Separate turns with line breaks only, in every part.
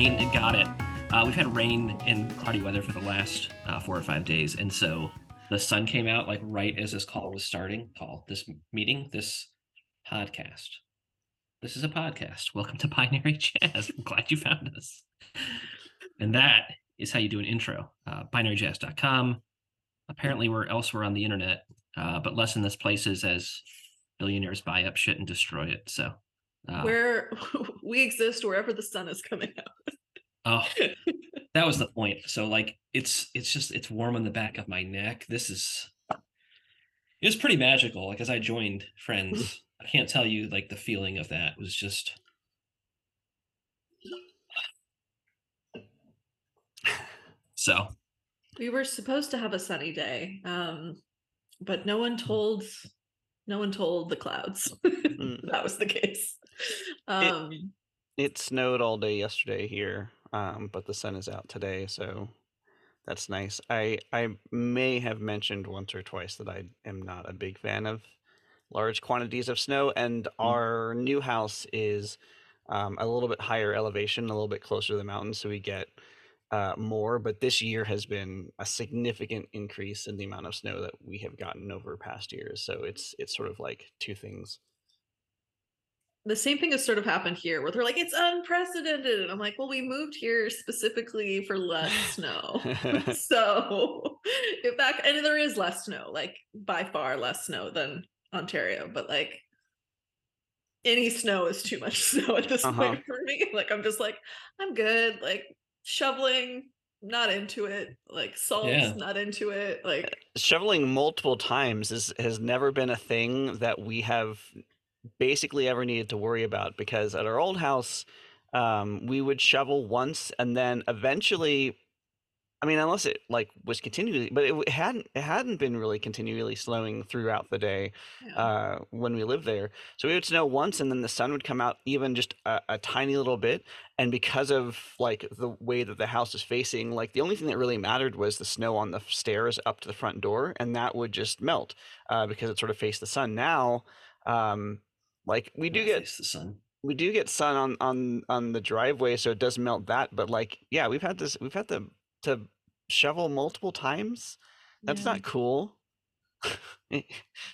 rain. Got it. Uh, we've had rain and cloudy weather for the last uh, four or five days, and so the sun came out like right as this call was starting. Call this meeting, this podcast. This is a podcast. Welcome to Binary Jazz. I'm glad you found us. And that is how you do an intro. Uh, binaryjazz.com. Apparently, we're elsewhere on the internet, uh, but less in this places as billionaires buy up shit and destroy it. So, uh,
Where we exist wherever the sun is coming out.
oh, that was the point. So, like, it's it's just it's warm on the back of my neck. This is it was pretty magical. Like as I joined friends, I can't tell you like the feeling of that was just so
We were supposed to have a sunny day, um, but no one told no one told the clouds
Mm.
that was the case. Um,
It snowed all day yesterday here, um, but the sun is out today, so that's nice. I I may have mentioned once or twice that I am not a big fan of large quantities of snow, and our new house is um, a little bit higher elevation, a little bit closer to the mountains, so we get uh, more. But this year has been a significant increase in the amount of snow that we have gotten over past years. So it's it's sort of like two things.
The same thing has sort of happened here where they're like, it's unprecedented. And I'm like, well, we moved here specifically for less snow. so if that and there is less snow, like by far less snow than Ontario, but like any snow is too much snow at this
Uh-huh.
point for me. Like I'm just like, I'm good. Like shoveling, not into it. Like salt,
Yeah.
not into it. Like
shoveling multiple times is has never been a thing that we have basically ever needed to worry about because at our old house um, we would shovel once and then eventually i mean unless it like was continually but it, hadn't it hadn't been really continually snowing throughout the day
yeah.
uh, when we lived there. So we would snow once, and then the sun would come out even just a, a tiny little bit. And because of like the way that the house is facing, like the only thing that really mattered was the snow on the stairs up to the front door, and that would just melt uh, because it sort of faced the sun. Now, um, like we do get
the sun.
we do get sun on on on the driveway, so it does melt that. But like, yeah, we've had this we've had to to shovel multiple times. That's
Yeah.
not cool. Eh,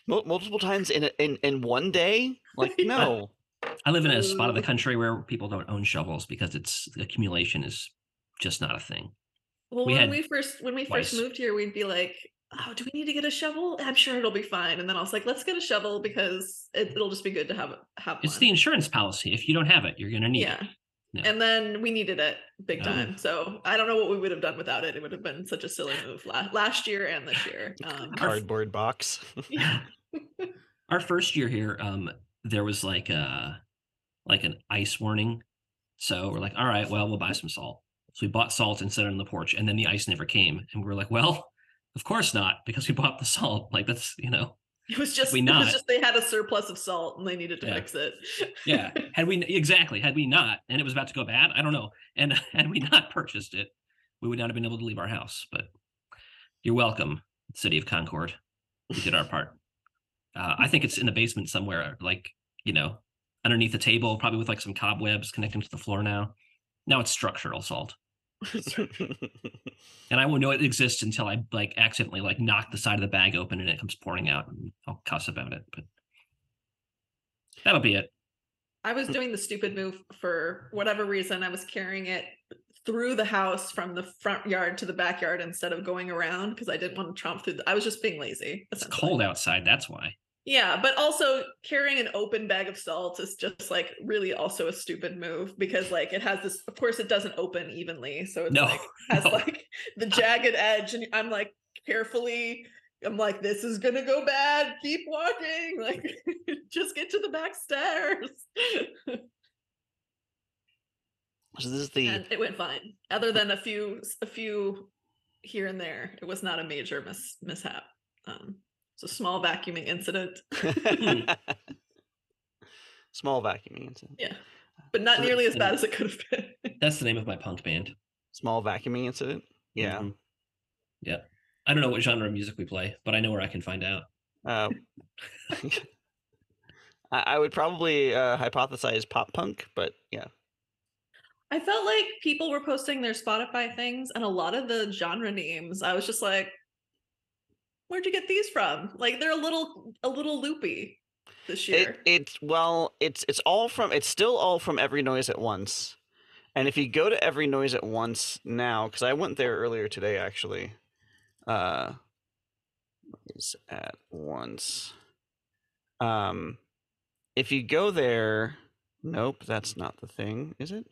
multiple times in a, in in one day? Like no.
I live in a spot of the country where people don't own shovels because it's accumulation is just not a thing.
Well,
We
when we first when we first moved here, we'd be like, "Oh, do we need to get a shovel? I'm sure it'll be fine." And then I was like, "Let's get a shovel because it, it'll just be good to have it have
It's
one."
the insurance policy. If you don't have it, you're gonna need
yeah.
it. Yeah.
And then we needed it big time. So I don't know what we would have done without it. It would have been such a silly move la- last year and this year. Um,
Cardboard box.
yeah.
Our first year here, um, there was like a like an ice warning. So we're like, all right, well, we'll buy some salt. So we bought salt and set it on the porch, and then the ice never came. And we were like, well, of course not, because we bought the salt. Like that's you know,
It was just
we
it
not?
was just they had a surplus of salt and they needed to
Yeah.
fix it.
yeah. Had we exactly had we not, and it was about to go bad, I don't know. And had we not purchased it, we would not have been able to leave our house. But you're welcome, City of Concord. We did our part. Uh, I think it's in the basement somewhere, like you know, underneath the table, probably with like some cobwebs connecting to the floor now. Now it's structural salt, and I won't know it exists until I like accidentally like knock the side of the bag open and it comes pouring out, and I'll cuss about it. But that'll be it.
I was doing the stupid move for whatever reason. I was carrying it through the house from the front yard to the backyard instead of going around because I didn't want to tromp through. The, I was just being lazy.
It's cold outside. That's why.
Yeah, but also carrying an open bag of salt is just like really also a stupid move because like it has this. Of course, it doesn't open evenly, so it's
No,
like has
no.
like the jagged edge, and I'm like carefully. I'm like, this is gonna go bad. Keep walking. Like, just get to the back stairs.
so this is the
and it went fine. Other than a few, a few here and there, it was not a major mis- mishap. Um, it's a small vacuuming incident,
small vacuuming incident.
yeah, but not
So
nearly as bad as it could have been.
That's the name of my punk band.
Small vacuuming incident. Yeah.
Mhm. Yeah. I don't know what genre of music we play, but I know where I can find out.
Uh, I, I would probably uh, hypothesize pop punk, but yeah.
I felt like people were posting their Spotify things, and a lot of the genre names, I was just like, "Where'd you get these from?" Like they're a little, a little loopy this year.
It, it's well, it's it's all from it's still all from Every Noise at Once, and if you go to Every Noise at Once now, because I went there earlier today actually, uh, Noise at Once. Um, if you go there, nope, that's not the thing, is it?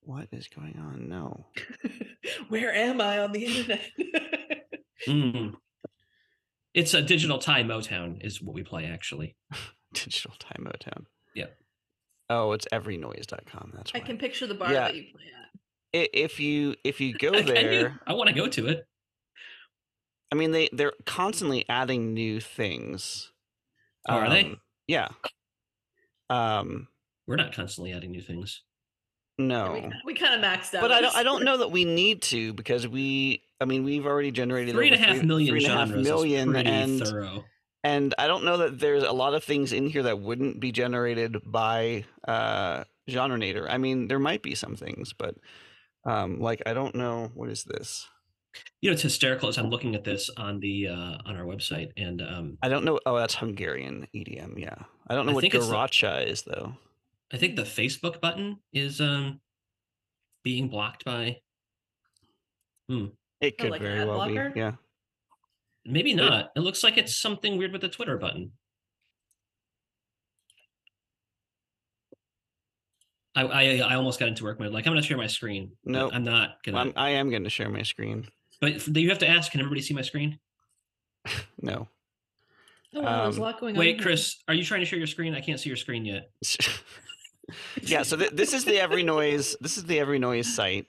What is going on? No.
Where am I on the internet?
Mm. It's a digital Thai Motown is what we play actually.
Digital Time Motown.
Yep.
Oh, it's everynoise.com. That's why.
I can picture the bar
Yeah.
that you play at.
If you if you go
Can you?
there,
I want to go to it.
I mean they they're constantly adding new things.
Oh, are they?
Um, Yeah. Um
We're not constantly adding new things.
no.
We, we kind of maxed out.
But I don't I don't know that we need to because we I mean we've already generated
Three and a half million
three and a half million, and
thorough.
and I don't know that there's a lot of things in here that wouldn't be generated by uh Genrenator. I mean there might be some things, but um like I don't know what is this?
You know, it's hysterical as I'm looking at this on the uh, on our website, and um,
I don't know. Oh, that's Hungarian EDM. Yeah, I don't know
I
what
it's the-
Garacha is though.
I think the Facebook button is um, being blocked by.
It
Oh,
could
like
very well
blocker?
be. Yeah.
Maybe not. It looks like it's something weird with the Twitter button. I I, I almost got into work mode. Like I'm gonna share my screen. No,
Nope.
I'm not gonna.
I'm, I am going to share my screen.
but you have to ask. Can everybody see my screen?
No.
Oh, wow, there's a
um,
lot going on.
Wait. Chris, are you trying to share your screen? I can't see your screen yet.
yeah. So th- this is the Every Noise. This is the Every Noise site,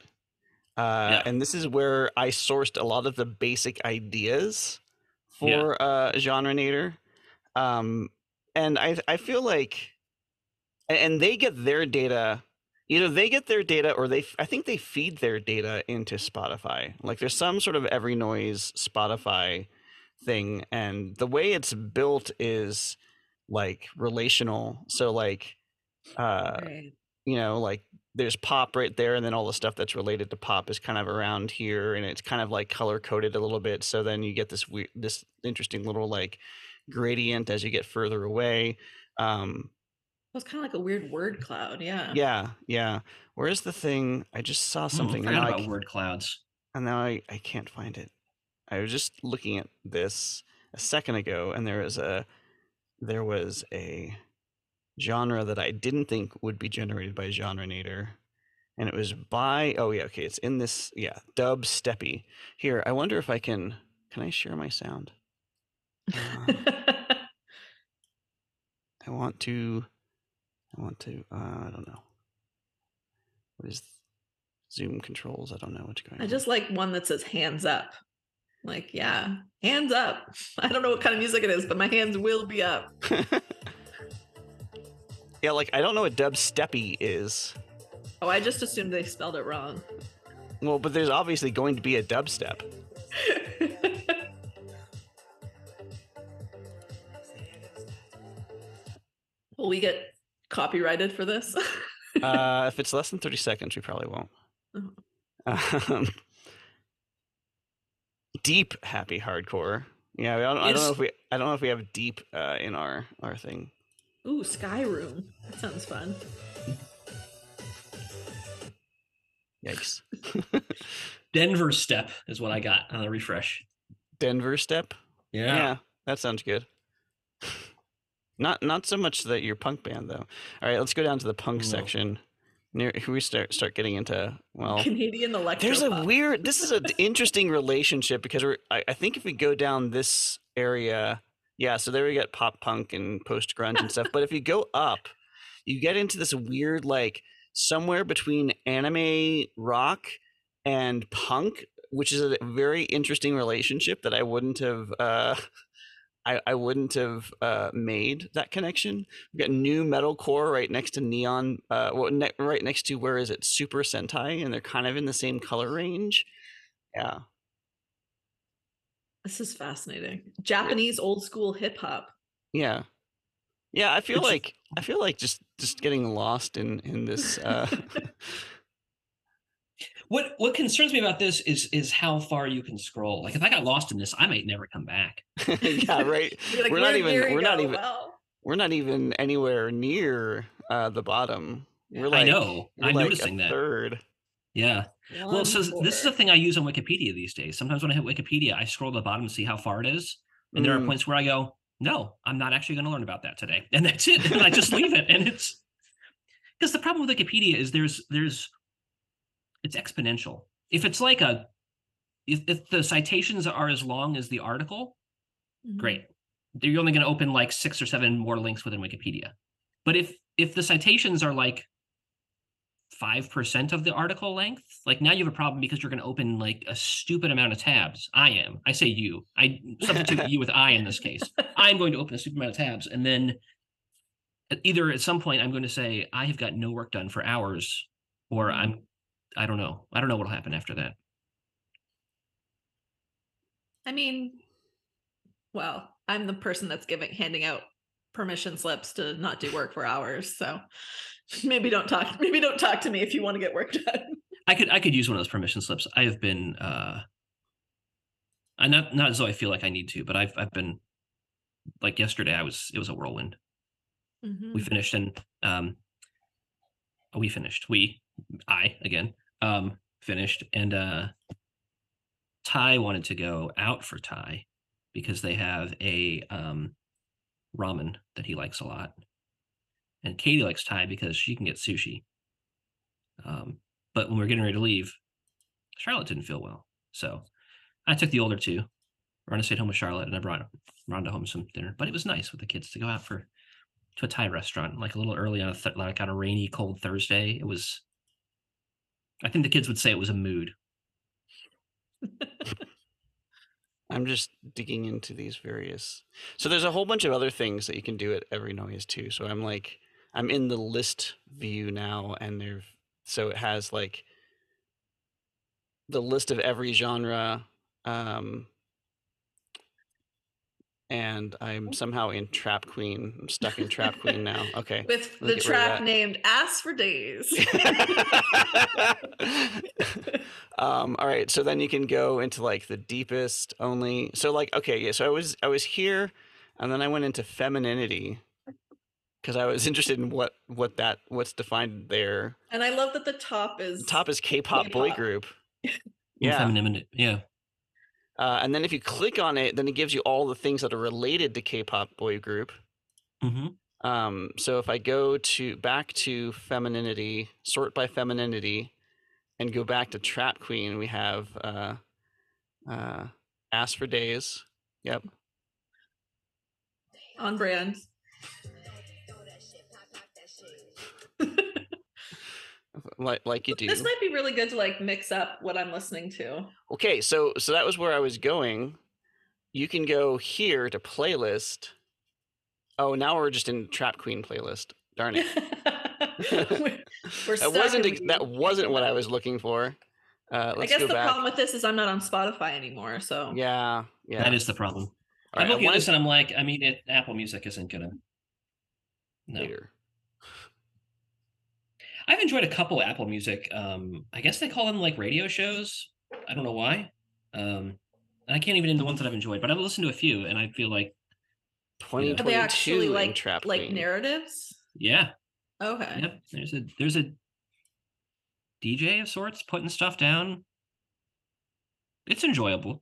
uh,
Yeah.
and this is where I sourced a lot of the basic ideas
Yeah.
for Genre Genrenator. Um, and I I feel like, and they get their data. Either they get their data, or they. I think they feed their data into Spotify. Like there's some sort of Every Noise Spotify thing, and the way it's built is like relational. So like, uh,
Right.
you know, like there's pop right there, and then all the stuff that's related to pop is kind of around here, and it's kind of like color coded a little bit. So then you get this weird, this interesting little like gradient as you get further away. Um,
It was kind of like a weird word cloud. Yeah.
yeah, yeah. Where's the thing? I just saw something,
I
and
forgot
I
about
ca-
word clouds.
and now I, I can't find it. I was just looking at this a second ago, and there was a there was a genre that I didn't think would be generated by Genrenator, and it was by oh yeah okay it's in this yeah dub steppy here. I wonder if I can can I share my sound? Uh, I want to I want to uh, I don't know what is Zoom controls. I don't know what's going
I
on.
I just like one that says hands up. Like, yeah, hands up. I don't know what kind of music it is, but my hands will be up.
yeah, like I don't know what dubsteppy is.
Oh, I just assumed they spelled it wrong.
Well, but there's obviously going to be a dubstep.
Will we get copyrighted for this?
Uh, if it's less than 30 seconds, we probably won't. Um, deep happy hardcore. Yeah, I don't, I don't know if we I don't know if we have deep uh, in our our thing.
Ooh, Skyroom. That sounds fun.
Yikes.
Denver step is what I got on the refresh.
Denver step.
Yeah.
Yeah, that sounds good. Not not so much that you're punk band though. All right, let's go down to the punk
No.
section. Near here we start start getting into well
Canadian electro.
There's a weird. This is an interesting relationship because we're. I, I think if we go down this area, yeah. So there we get pop punk and post grunge and stuff. But if you go up, you get into this weird like somewhere between anime rock and punk, which is a very interesting relationship that I wouldn't have. Uh, I, I wouldn't have uh, made that connection. We've got nu metalcore right next to neon. Uh, well, ne- right next to where is it? Super Sentai, and they're kind of in the same color range. Yeah,
This is fascinating. Japanese old school hip hop.
yeah. Yeah, I feel
It's-
like I feel like just just getting lost in in this. Uh,
What what concerns me about this is is how far you can scroll. Like if I got lost in this, I might never come back.
yeah, right.
Like,
we're not even we're not even
Well,
we're not even anywhere near uh, the bottom. We're
Yeah.
I
like
know. I'm
like
noticing
a
that.
third.
Yeah. Well,
one
so this is a thing I use on Wikipedia these days. Sometimes when I hit Wikipedia, I scroll to the bottom to see how far it is, and there are
Mm.
points where I go, "No, I'm not actually going to learn about that today," and that's it. And I just leave it. And it's because the problem with Wikipedia is there's there's it's exponential. If it's like a if, if the citations are as long as the article,
Mhm.
great. You're only going to open like six or seven more links within Wikipedia. But if if the citations are like five percent of the article length, like now you have a problem because you're going to open like a stupid amount of tabs. I am. I say you. I substitute you with I in this case. I'm going to open a stupid amount of tabs, and then either at some point I'm going to say I have got no work done for hours, or mm-hmm. I'm I don't know. I don't know what'll happen after that.
I mean, well, I'm the person that's giving handing out permission slips to not do work for hours. So maybe don't talk. Maybe don't talk to me if you want to get work done.
I could I could use one of those permission slips. I have been uh I not not as though I feel like I need to, but I've I've been like yesterday I was it was a whirlwind.
Mm-hmm.
We finished and um we finished. We I again um finished and uh Ty wanted to go out for Thai because they have a um ramen that he likes a lot. And Katie likes Thai because she can get sushi. Um, but when we are getting ready to leave, Charlotte didn't feel well. So I took the older two. Rhonda stayed home with Charlotte and I brought Rhonda home some dinner. But it was nice with the kids to go out for to a Thai restaurant, like a little early on a th- like on a rainy, cold Thursday. It was I think the kids would say it was a mood.
I'm just digging into these various. So there's a whole bunch of other things that you can do at Every Noise too. So I'm like, I'm in the list view now, and there, so it has like the list of every genre, um, and I'm somehow in Trap Queen. I'm stuck in Trap Queen now. Okay.
With the
get rid of
track
that.
named Ass for Days.
um, all right, so then you can go into like the deepest only. So like, okay, yeah. So I was I was here, and then I went into femininity because I was interested in what what that what's defined there.
and I love that the top is
Top is K-pop boy
K-pop.
group. Yeah,
femininity. Yeah.
uh, and then if you click on it, then it gives you all the things that are related to K-pop boy group.
hmm
Um, so if I go to back to femininity, sort by femininity, and go back to Trap Queen, we have uh, uh, Ask for Days. Yep.
on brand.
Like like you do.
This might be really good to like mix up what I'm listening to.
Okay, so so that was where I was going. You can go here to playlist. Oh, now we're just in Trap Queen playlist. Darn it.
We're- we're
that wasn't
and
ex- that wasn't what I was looking for. Uh,
I
let's
guess
go
the
back.
problem with this is I'm not on Spotify anymore. So
yeah, yeah.
That is the problem.
All
I'm
right,
looking at this and I'm like, I mean, it, Apple Music isn't gonna. No,
later.
I've enjoyed a couple Apple Music. Um, I guess they call them like radio shows. I don't know why. Um, and I can't even name the ones that I've enjoyed, but I've listened to a few, and I feel like,
are they actually like
Trap
like
Queen.
narratives?
yeah,
Okay.
yep. There's a there's a DJ of sorts putting stuff down. It's enjoyable.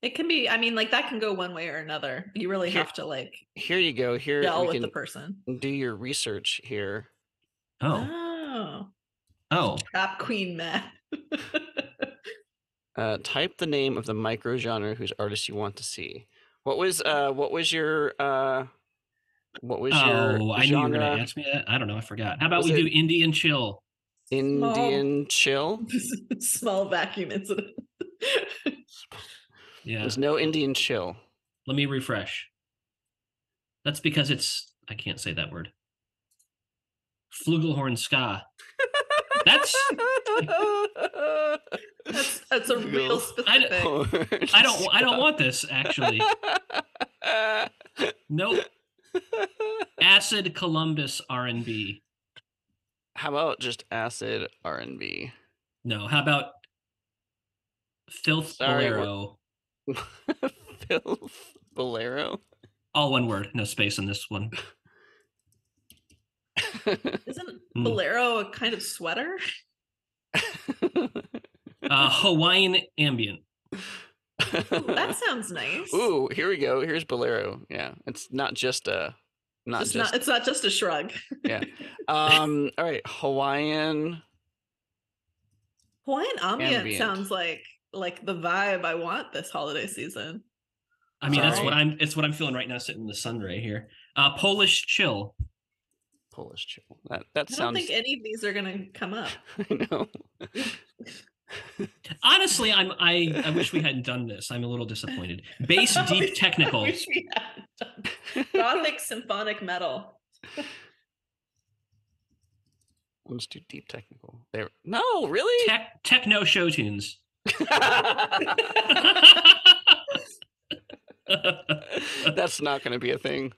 It can be. I mean, like that can go one way or another. You really
Here-
have to like
Here you go. Here
gel
we
with
can
the person.
do your research here.
Oh,
Oh,
oh,
trap queen Matt.
Uh, type the name of the micro genre whose artist you want to see. What was uh what was your uh what was your
oh! I knew you were gonna ask me that. I don't know. I forgot. How about
Was
we
it-
do Indian chill?
Indian chill.
Small vacuum incident.
Yeah.
There's no Indian chill.
Let me refresh. That's because it's I can't say that word. Flugelhorn ska. That's
That's that's a real
I
specific.
I don't I don't want this actually. Nope. Acid Columbus R and B.
How about just acid R and B?
No, how about Filth
Sorry, we're-
Bolero?
Filth Bolero.
All one word, no space in this one.
Isn't
Mm.
bolero a kind of sweater?
Uh, Hawaiian ambient.
Ooh, that sounds nice.
Ooh, here we go. Here's Bolero. Yeah, it's not just a, not
Just
just.
not, it's not just a shrug. Yeah.
Um. All right, Hawaiian.
Hawaiian ambient,
Ambient.
sounds like like the vibe I want this holiday season.
I mean, that's what I'm. It's what I'm feeling right now, sitting in the sun right here. Uh, Polish chill.
Polish chill. That that
I don't think any of these are gonna come up.
I know.
Honestly, I'm. I. I wish we hadn't done this. I'm a little disappointed. Bass deep technical.
wish we hadn't done Gothic symphonic metal.
Let's do deep technical. There. No, really.
Tech, techno show tunes.
That's not going to be a thing.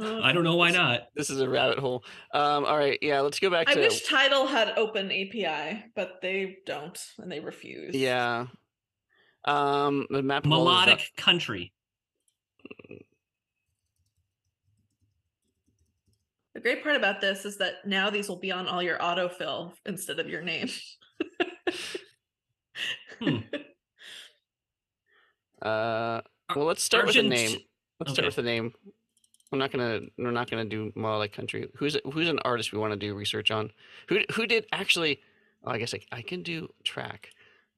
Uh,
I don't know why not.
This is a rabbit hole. Um. All right. Yeah. Let's go back
I
to.
wish Tidal had open API, but they don't, and they refuse.
Yeah. Um. The map. of all the
Melodic
zo-
country.
The great part about this is that now these will be on all your autofill instead of your name.
Hmm.
Uh. Well, let's start with a name. Let's start with the name. I'm not gonna. We're not gonna do melodic country. Who's who's an artist we want to do research on? Who who did actually? Oh, I guess I, I can do track.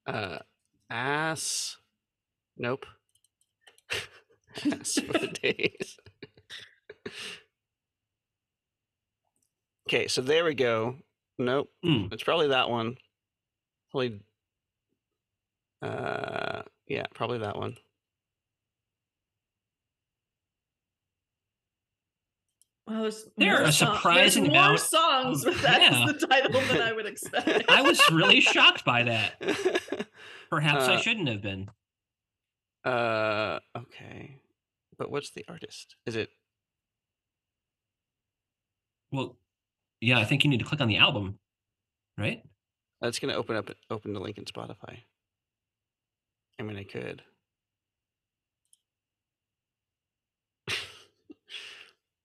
Uh, ass. Nope. ass for the days. okay, so there we go. Nope,
Mm,
it's probably that one. Probably. Uh, yeah, probably that one.
Well, there's
There are a
song-
surprising
there's more
amount
songs with that's
yeah.
the title than I would expect.
I was really shocked by that. Perhaps I
Uh,
shouldn't have been.
Uh, okay. But what's the artist? Is it?
Well, yeah, I think you need to click on the album, right?
That's gonna open up open the link in Spotify. I mean, I could.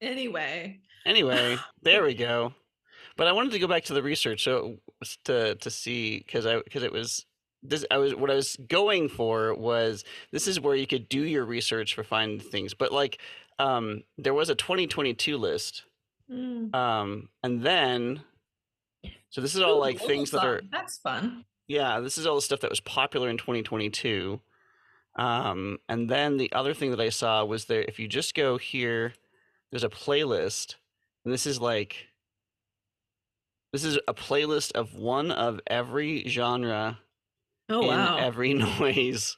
Anyway,
Anyway, there we go. But I wanted to go back to the research so to to see because I because it was this I was what I was going for was this is where you could do your research for find things. But like um there was a 2022 list
mm,
um and then so this is all
ooh,
like things that are
that's fun.
Yeah, this is all the stuff that was popular in 2022. Um, and then the other thing that I saw was there, if you just go here, there's a playlist, and this is like, this is a playlist of one of every genre
Oh
in
wow,
every noise.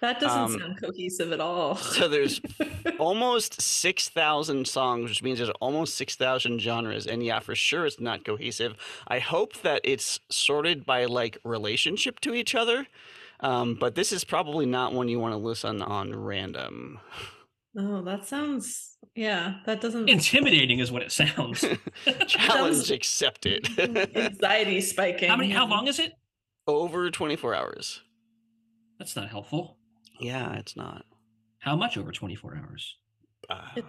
that doesn't
um,
sound cohesive at all.
So there's almost 6,000 songs, which means there's almost 6,000 genres. And yeah, for sure it's not cohesive. I hope that it's sorted by like relationship to each other. Um, but this is probably not one you want to listen on random.
oh, that sounds yeah, that doesn't
Intimidating is what it sounds.
Challenge accepted.
anxiety spiking.
how many? How long is it?
Over 24 hours.
That's not helpful.
Yeah, it's not.
How much over 24 hours?
Uh,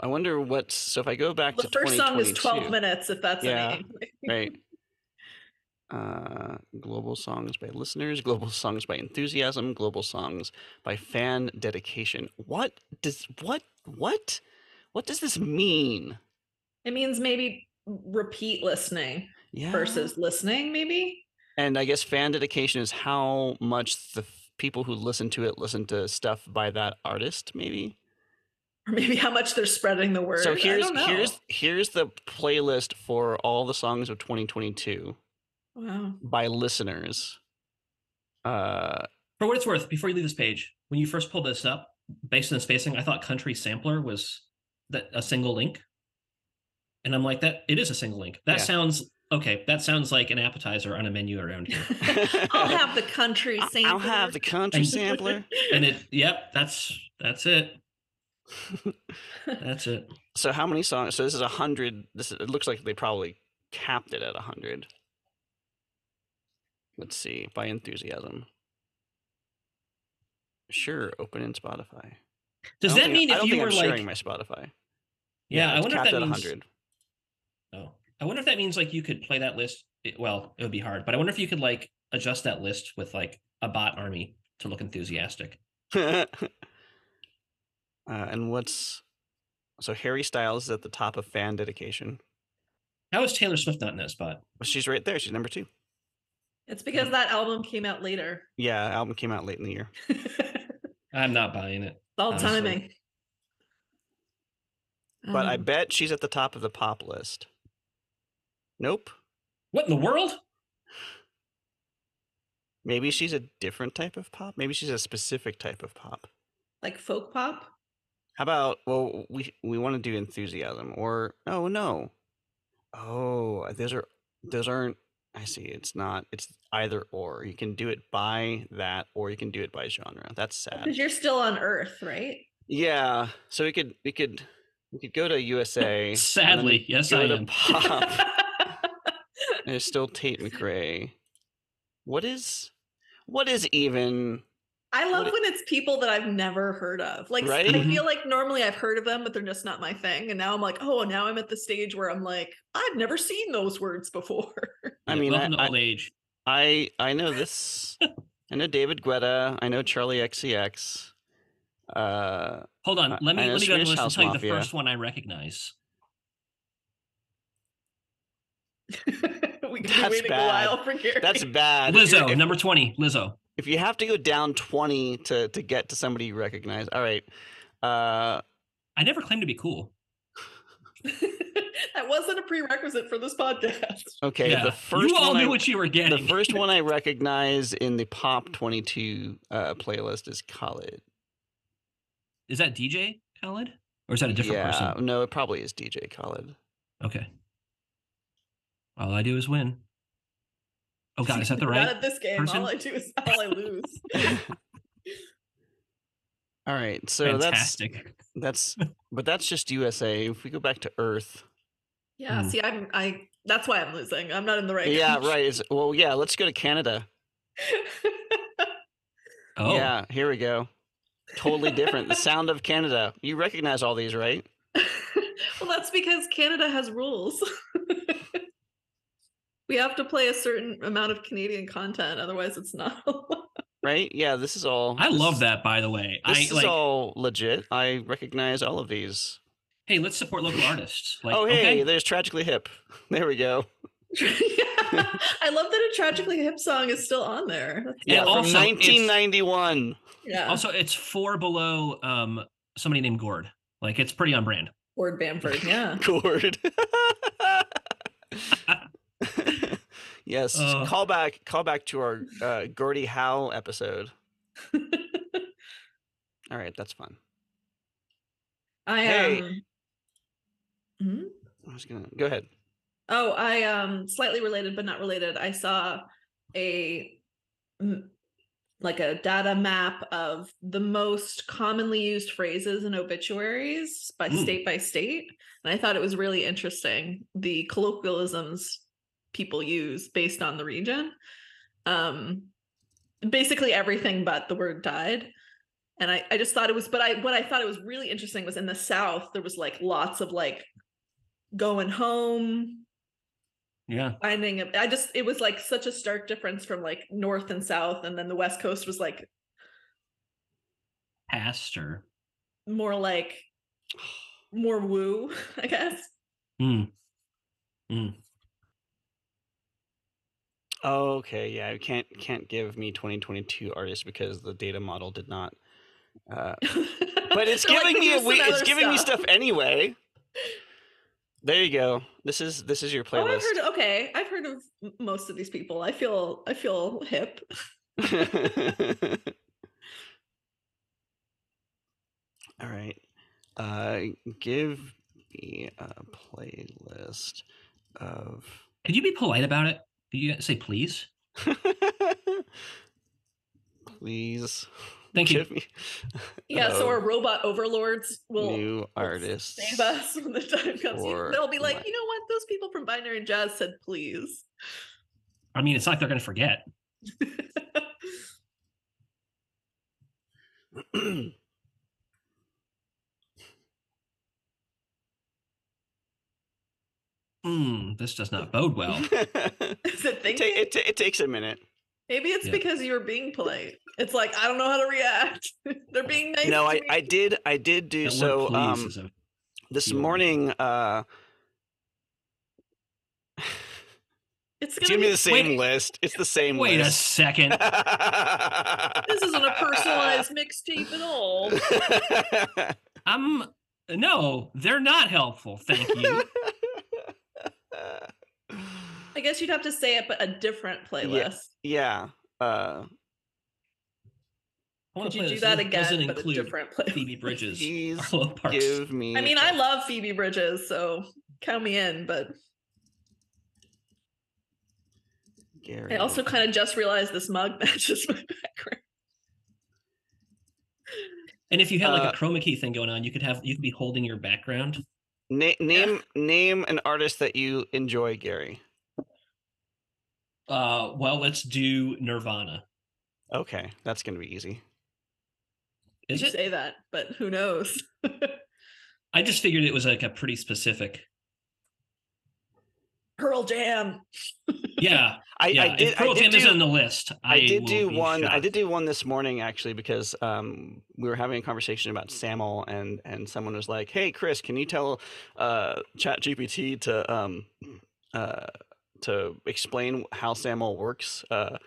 I wonder what's so if I go back to
The
to
first song is 12 minutes, if that's
Yeah.
any.
right uh global songs by listeners global songs by enthusiasm global songs by fan dedication. What does what what? What does this mean?
It means maybe repeat listening
yeah.
versus listening, maybe.
and i guess fan dedication is how much the f- people who listen to it listen to stuff by that artist maybe?
Or maybe how much they're spreading the word.
so here's here's here's the playlist for all the songs of 2022
wow.
by listeners uh
For what it's worth, before you leave this page, when you first pulled this up, based on the spacing, I thought Country Sampler was that a single link, and I'm like, that it is a single link. That
Yeah.
sounds okay. That sounds like an appetizer on a menu around here.
I'll have the country sampler.
I'll have the country sampler.
and it, yep, that's that's it. That's it.
so how many songs? So this is a hundred. This it looks like they probably capped it at a hundred. Let's see by enthusiasm. Sure, open in Spotify.
Does that
think-
mean if you were
I'm
like,
sharing my Spotify?
yeah, I wonder if that means.
100.
Oh, I wonder if that means like you could play that list. well, it would be hard, but I wonder if you could like adjust that list with like a bot army to look enthusiastic.
uh, and what's so Harry Styles is at the top of fan dedication.
How is Taylor Swift not in that spot?
Well, she's right there. She's number two.
It's because that album came out later.
Yeah, album came out late in the year.
I'm not buying it.
It's all
Honestly.
timing.
But I
Um,
bet she's at the top of the pop list. Nope.
What in the world?
Maybe she's a different type of pop. Maybe she's a specific type of pop.
like folk pop.
How about well, we we want to do enthusiasm or oh no, oh those are those aren't. I see. It's not. It's either or. You can do it by that, or you can do it by genre. That's sad.
Because you're still on Earth, right?
Yeah. So we could we could we could go to USA.
Sadly, yes, I am.
pop. There's still Tate McRae. What is what is even
I love when it's people that I've never heard of. Like
Right?
I feel like normally I've heard of them, but they're just not my thing. And now I'm like, oh, now I'm at the stage where I'm like, I've never seen those words before.
I mean,
welcome
I-
to
I-
old age.
I I know this. I know David Guetta. I know Charli XCX. Uh,
Hold on, let me let me go down the and
House
tell you the first one I recognize.
we could be
That's
waiting
bad.
a while for Gary.
that's bad. If you're-
Lizzo,
if,
number twenty. Lizzo.
If you have to go down twenty to to get to somebody you recognize, all right. Uh,
I never claimed to be cool.
that wasn't a prerequisite for this podcast.
okay,
yeah,
the first
you all
one
knew
I,
what you were getting.
the first one I recognize in the Pop Twenty Two uh, playlist is Khalid.
is that DJ Khaled, or is that a different
yeah,
person?
no, it probably is DJ Khaled.
Okay. All I do is win. Oh God, is that the
Not
right?
at this game.
person?
All I do is all I lose.
All right, so
Fantastic.
that's that's but that's just USA. If we go back to Earth,
yeah,
Hmm.
see, I'm I that's why I'm losing. I'm not in the right.
yeah,
country.
right. Is well, yeah. Let's go to Canada.
Oh,
Yeah, here we go. Totally different. the sound of Canada. You recognize all these, right?
well, that's because Canada has rules. We have to play a certain amount of Canadian content, otherwise, it's not.
Right? Yeah, this is all.
I
this
love that. By the way,
This
I
is
like.
all legit. I recognize all of these.
Hey, let's support local artists. Like,
oh, hey,
okay,
there's Tragically Hip. There we go.
Yeah. I love that a tragically hip song is still on there. That's
Yeah,
Yeah, from
also,
1991.
yeah.
also it's four below um somebody named Gord. Like, it's pretty on brand.
Gord Bamford. Yeah.
Chord. Yes,
Uh.
call back. Call back to our uh, Gordie Howe episode. All right, that's fun.
I
Hey.
um. Mhm.
I was gonna go ahead.
Oh, I um slightly related but not related. I saw a like a data map of the most commonly used phrases in obituaries by
Mm.
state by state, and I thought it was really interesting the colloquialisms people use based on the region. Um basically everything but the word died. And I, I just thought it was, but I what I thought it was really interesting was in the South, there was like lots of like going home,
Yeah.
finding I just it was like such a stark difference from like north and south and then the west coast was like
Pastor.
more like more woo I guess
Mm. Mm.
Okay, yeah, you can't can't give me 2022 artists because the data model did not. Uh, but it's
They're like,
giving me a
"Here's
we- it's
other
giving me stuff anyway. There you go. This is this is your
oh I've
playlist.
heard okay I've heard of most of these people I feel I feel hip
All right. Uh, give me a playlist of.
Could you be polite about it? Could you say please?
Please.
Thank you.
Me-
Yeah, so our robot overlords will
new
will
artists.
save us when the time comes.
for
They'll be like,
my-
you know what? Those people from Binary Jazz said please.
I mean, it's not like they're going to forget. Hmm, this does not bode well.
Is it
it,
thinking?
ta- it, ta- it takes a minute.
Maybe it's
Yeah.
because you were being polite. It's like I don't know how to react. They're being nice.
no,
to
I,
me.
I did I did do
That
so. Um,
a-
this
keyword.
morning, uh,
It's
it's
gonna
gonna be
be.
the same
Wait.
list. It's the same
Wait a second.
This isn't a personalized mixtape at all.
I'm no, they're not helpful. Thank you.
I guess you'd have to say it, but a different playlist.
yeah. Uh,
I wanna
Could you do
this.
that
It doesn't
again, but a
include
different playlist?
Phoebe Bridgers.
Please give me.
I mean, I love Phoebe Bridgers, so count me in. But
Gary.
I also kind of just realized this mug matches my background.
And if you had like
Uh,
a chroma key thing going on, you could have you could be holding your background.
Na- name name an artist that you enjoy, Gary.
Uh, well, let's do Nirvana.
Okay, that's gonna be easy.
Is
you
it?
say that, but who knows?
I just figured it was like a pretty specific.
Pearl Jam.
I,
Yeah, yeah.
I did.
if Pearl
I did
Jam
do,
is on the list, I,
I did do
be
one. I did do one this morning actually because um, we were having a conversation about SAML and and someone was like, "Hey, Chris, can you tell uh, ChatGPT to um, uh, to explain how SAML works?" Uh,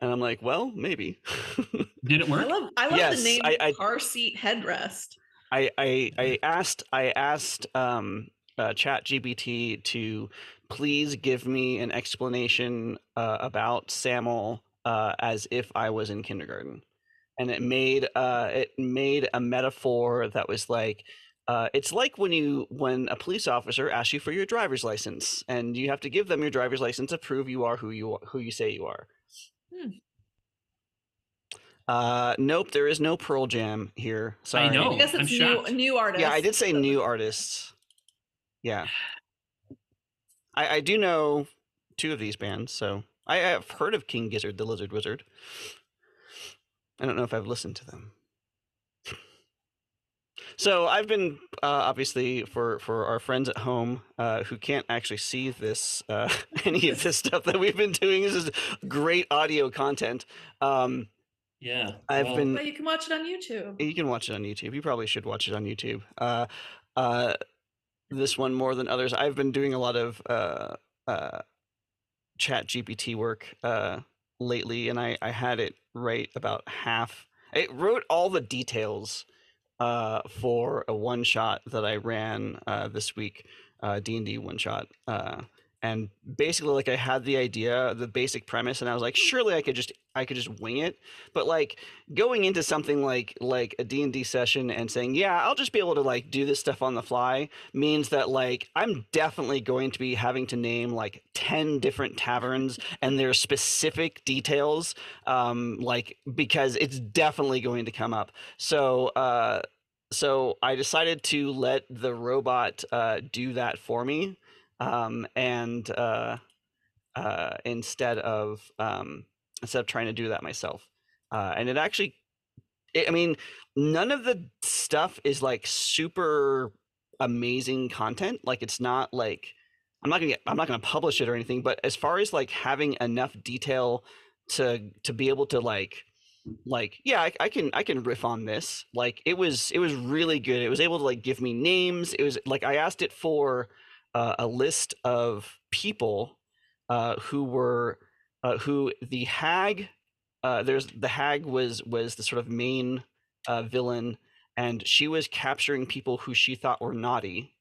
and I'm like, "Well, maybe."
Did it
I
work?
love. I love
Yes,
the name
I- I-
car seat headrest.
I I I asked I asked um uh, ChatGPT to please give me an explanation uh, about SAML uh, as if I was in kindergarten, and it made uh it made a metaphor that was like. Uh, it's like when you when a police officer asks you for your driver's license and you have to give them your driver's license to prove you are who you are, who you say you are.
Hmm.
Uh, nope, there is no Pearl Jam here. Sorry.
I know.
I guess it's new,
shocked.
new artist.
Yeah, I did say new artists. Yeah. I, I do know two of these bands, so I have heard of King Gizzard, the Lizard Wizard. I don't know if I've listened to them. So I've been uh, obviously for for our friends at home uh, who can't actually see this uh, any of this stuff that we've been doing. This is great audio content. Um,
Yeah,
I've
well,
been
But you can watch it on YouTube.
you can watch it on YouTube. You probably should watch it on YouTube. Uh, uh, this one more than others. I've been doing a lot of uh, uh, Chat GPT work uh, lately, and I, I had it write about half. It wrote all the details uh, for a one shot that I ran uh, this week, uh, D and D one shot. Uh, and basically, like I had the idea, the basic premise, and I was like, surely I could just I could just wing it. But like going into something like like a D&D session and saying, "Yeah, I'll just be able to like do this stuff on the fly" means that like I'm definitely going to be having to name like 10 different taverns and their specific details um like because it's definitely going to come up. So uh so I decided to let the robot uh do that for me um and uh uh instead of um instead of trying to do that myself. Uh, and it actually it, i mean none of the stuff is like super amazing content like it's not like i'm not gonna get i'm not gonna publish it or anything but as far as like having enough detail to to be able to like like yeah I, I can i can riff on this. Like it was it was really good. It was able to like give me names. It was like i asked it for uh, a list of people uh, who were uh, who the hag uh, there's the hag was was the sort of main uh, villain and she was capturing people who she thought were naughty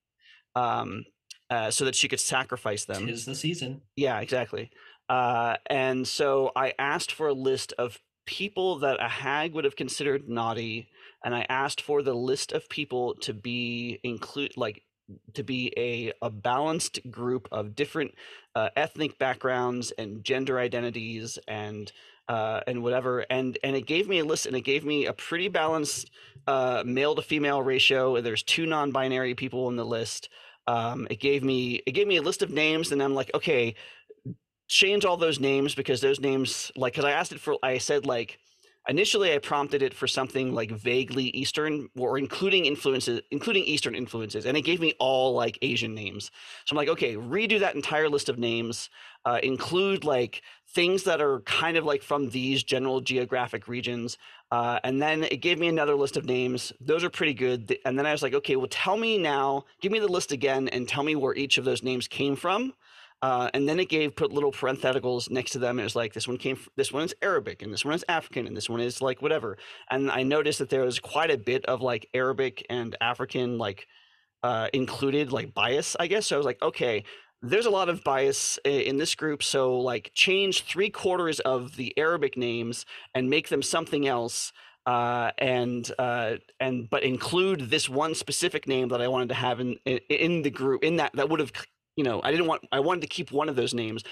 um, uh, so that she could sacrifice them
tis the season.
yeah, exactly. Uh, and so I asked for a list of people that a hag would have considered naughty, and I asked for the list of people to be include like to be a, a balanced group of different uh, ethnic backgrounds and gender identities and uh, and whatever and and it gave me a list and it gave me a pretty balanced uh, male to female ratio there's two non-binary people in the list. Um, it gave me it gave me a list of names and i'm like okay change all those names because those names like because i asked it for i said like initially i prompted it for something like vaguely eastern or including influences including eastern influences and it gave me all like asian names. So i'm like okay redo that entire list of names uh, include like things that are kind of like from these general geographic regions uh, and then it gave me another list of names. Those are pretty good. And then i was like okay well tell me now give me the list again and tell me where each of those names came from uh, and then it gave put little parentheticals next to them. It was like this one came, this one is Arabic, and this one is African, and this one is like whatever. And I noticed that there was quite a bit of like Arabic and African like uh, included like bias, I guess. So I was like, okay, there's a lot of bias in this group. So like change three quarters of the Arabic names and make them something else. Uh, and uh, and but include this one specific name that I wanted to have in in, in the group in that that would have you know, I didn't want, I wanted to keep one of those names.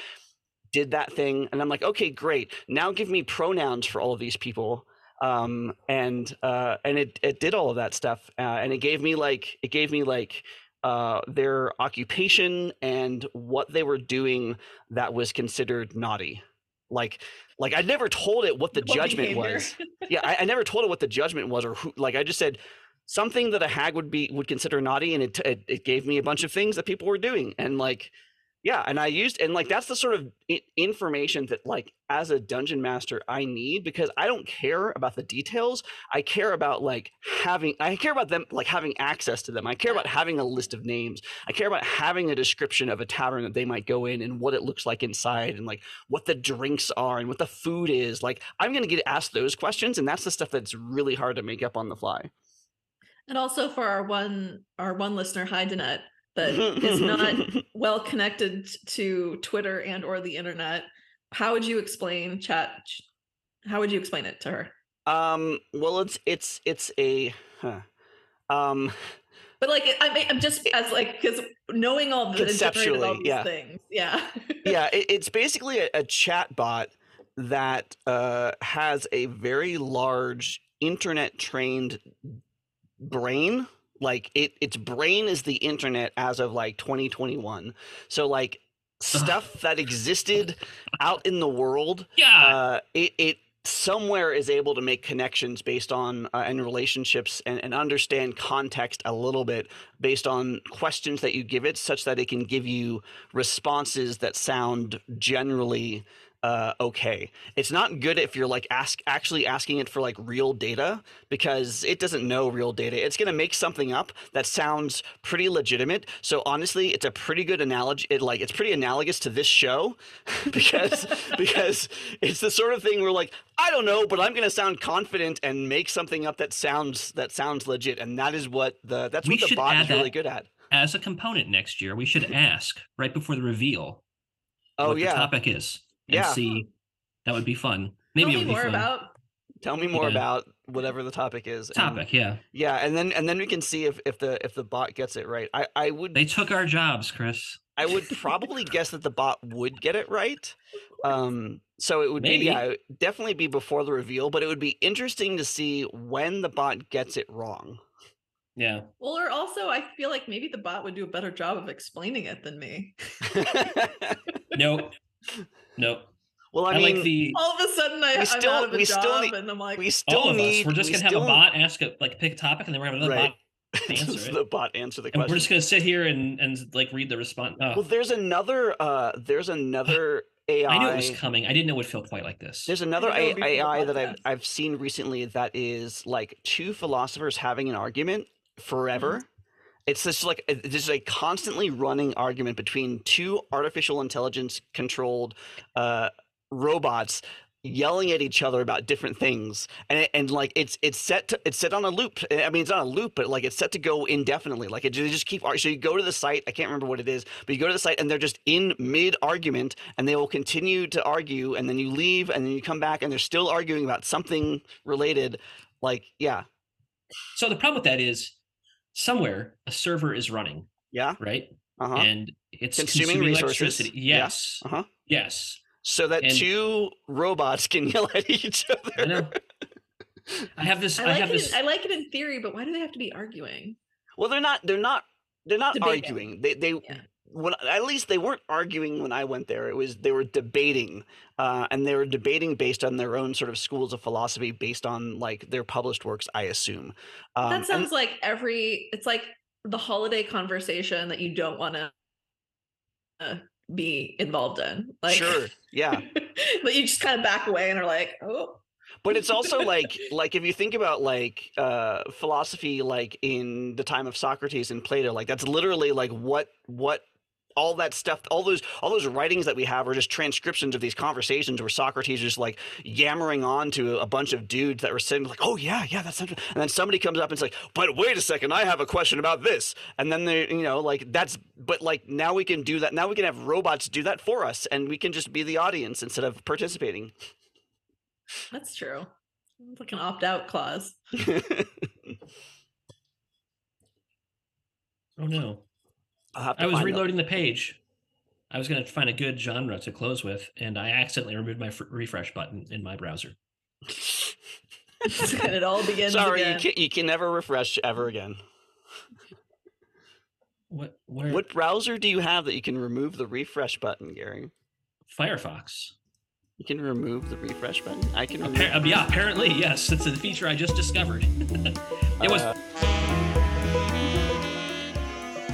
Did that thing, and I'm like, okay, great. Now give me pronouns for all of these people, um, and uh, and it it did all of that stuff, uh, and it gave me like it gave me like uh, their occupation and what they were doing that was considered naughty. Like like I never told it what the
What
judgment
behavior?
was. Yeah, I, I never told it what the judgment was, or who. Like I just said something that a hag would be would consider naughty and it, it it gave me a bunch of things that people were doing and like yeah and i used and like that's the sort of information that like as a dungeon master i need because i don't care about the details. I care about like having i care about them like having access to them. I care about having a list of names. I care about having a description of a tavern that they might go in and what it looks like inside and like what the drinks are and what the food is. Like i'm going to get asked those questions and that's the stuff that's really hard to make up on the fly
And also for our one our one listener, hi Danette, that is not well connected to Twitter and or the internet. How would you explain chat? How would you explain it to her?
Um. Well, it's it's it's a. Huh. Um.
But like, I mean, I'm just as like because knowing all the generated all
yeah.
things, yeah,
Yeah. It, it's basically a, a chat bot that uh, has a very large internet trained brain. Like it, its brain is the internet as of like 2021. So like stuff that existed out in the world
Yeah.
uh, it, it somewhere is able to make connections based on uh, and relationships and, and understand context a little bit based on questions that you give it such that it can give you responses that sound generally uh, okay. It's not good if you're like ask actually asking it for like real data because it doesn't know real data. It's going to make something up that sounds pretty legitimate. So honestly it's a pretty good analogy it like it's pretty analogous to this show because because it's the sort of thing where like i don't know but i'm going to sound confident and make something up that sounds that sounds legit and that is what the that's
We
what the bot is really good at.
As a component next year, we should ask right before the reveal
oh
what
yeah.
the topic is and
Yeah.
see. That would be fun.
Tell
Maybe it
me
would be
more
fun.
about.
tell me more
Yeah.
about whatever the topic is and-
topic. Yeah,
yeah and then and then we can see if if the if the bot gets it right i i would
they took our jobs, Chris.
I would probably guess that the bot would get it right. Um, so it would
Maybe.
be yeah, it would definitely be before the reveal, but it would be interesting to see when the bot gets it wrong.
Yeah.
Well, or also, I feel like maybe the bot would do a better job of explaining it than me.
Nope. Nope.
well, I,
I,
mean,
like the
All of a sudden, I,
we
I'm
still-
out of a
we still
job,
need-
and I'm like,
we still
all of
need.
us. We're just
we
gonna have a bot ask a like pick a topic, and then we're gonna have another
Right.
bot answer
the bot answer the
and we're just gonna sit here and and like read the response. Oh,
Well, there's another. Uh, there's another AI.
I knew it was coming. I didn't know it would feel quite like this.
There's another
know before
AI that I've. I've seen recently that is like two philosophers having an argument forever. It's just like this is a constantly running argument between two artificial intelligence controlled uh, robots yelling at each other about different things. And and like it's it's set to it's set on a loop. I mean it's not a loop but like it's set to go indefinitely. Like it they just keep so you go to the site i can't remember what it is but you go to the site and they're just in mid argument and they will continue to argue and then you leave and then you come back and they're still arguing about something related. Like yeah.
So the problem with that is somewhere a server is running
Yeah.
right?
Uh-huh.
And it's
Consuming
consuming,
resources.
electricity.
Yeah.
Yes.
Uh-huh.
Yes.
So that
And-
two robots can yell at each other.
I know. I have this.
I
I,
like
have
it.
this.
In, I like it in theory, but why do they have to be arguing?
Well, they're not. They're not. They're not
Debating.
arguing. They. They.
Yeah.
When, at least they weren't arguing when I went there. It was they were debating, uh, and they were debating based on their own sort of schools of philosophy, based on like their published works. I assume. Um,
that
and-
sounds like every. It's like the holiday conversation that you don't want to uh, be involved in. Like,
sure. Yeah.
but you just kind of back away and are like, oh,
but it's also like like if you think about like uh philosophy like in the time of Socrates and Plato like that's literally like what what all that stuff all those all those writings that we have are just transcriptions of these conversations where Socrates is just like yammering on to a bunch of dudes that were sitting like oh yeah yeah that's interesting. and then somebody comes up and it's like but wait a second I have a question about this and then they you know like that's but like now we can do that now we can have robots do that for us and we can just be the audience instead of participating
that's true. It's like an opt out clause.
oh no!
I'll have to
I was
find the-
reloading the page. I was going to find a good genre to close with, and I accidentally removed my fr- refresh button in my browser.
and it all begins
Sorry,
again.
you can you can never refresh ever again.
What? Where?
What browser do you have that you can remove the refresh button, Gary?
Firefox.
You can remove the refresh button. I can remove.
Appar- yeah, apparently yes. It's a feature I just discovered. it was
Uh,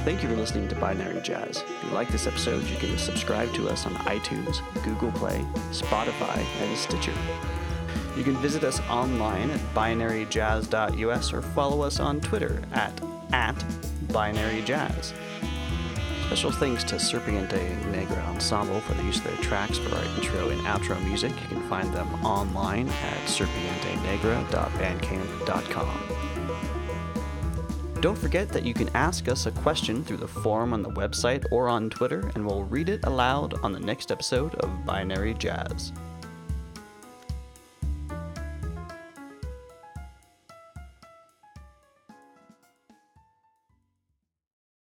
Thank you for listening to Binary Jazz. If you like this episode, you can subscribe to us on iTunes, Google Play, Spotify, and Stitcher. You can visit us online at binaryjazz.us or follow us on Twitter at, at binaryjazz. Special thanks to Serpiente Negra Ensemble for the use of their tracks for our intro and outro music. You can find them online at serpientenegra.bandcamp.com. Don't forget that you can ask us a question through the forum on the website or on Twitter, and we'll read it aloud on the next episode of Binary Jazz.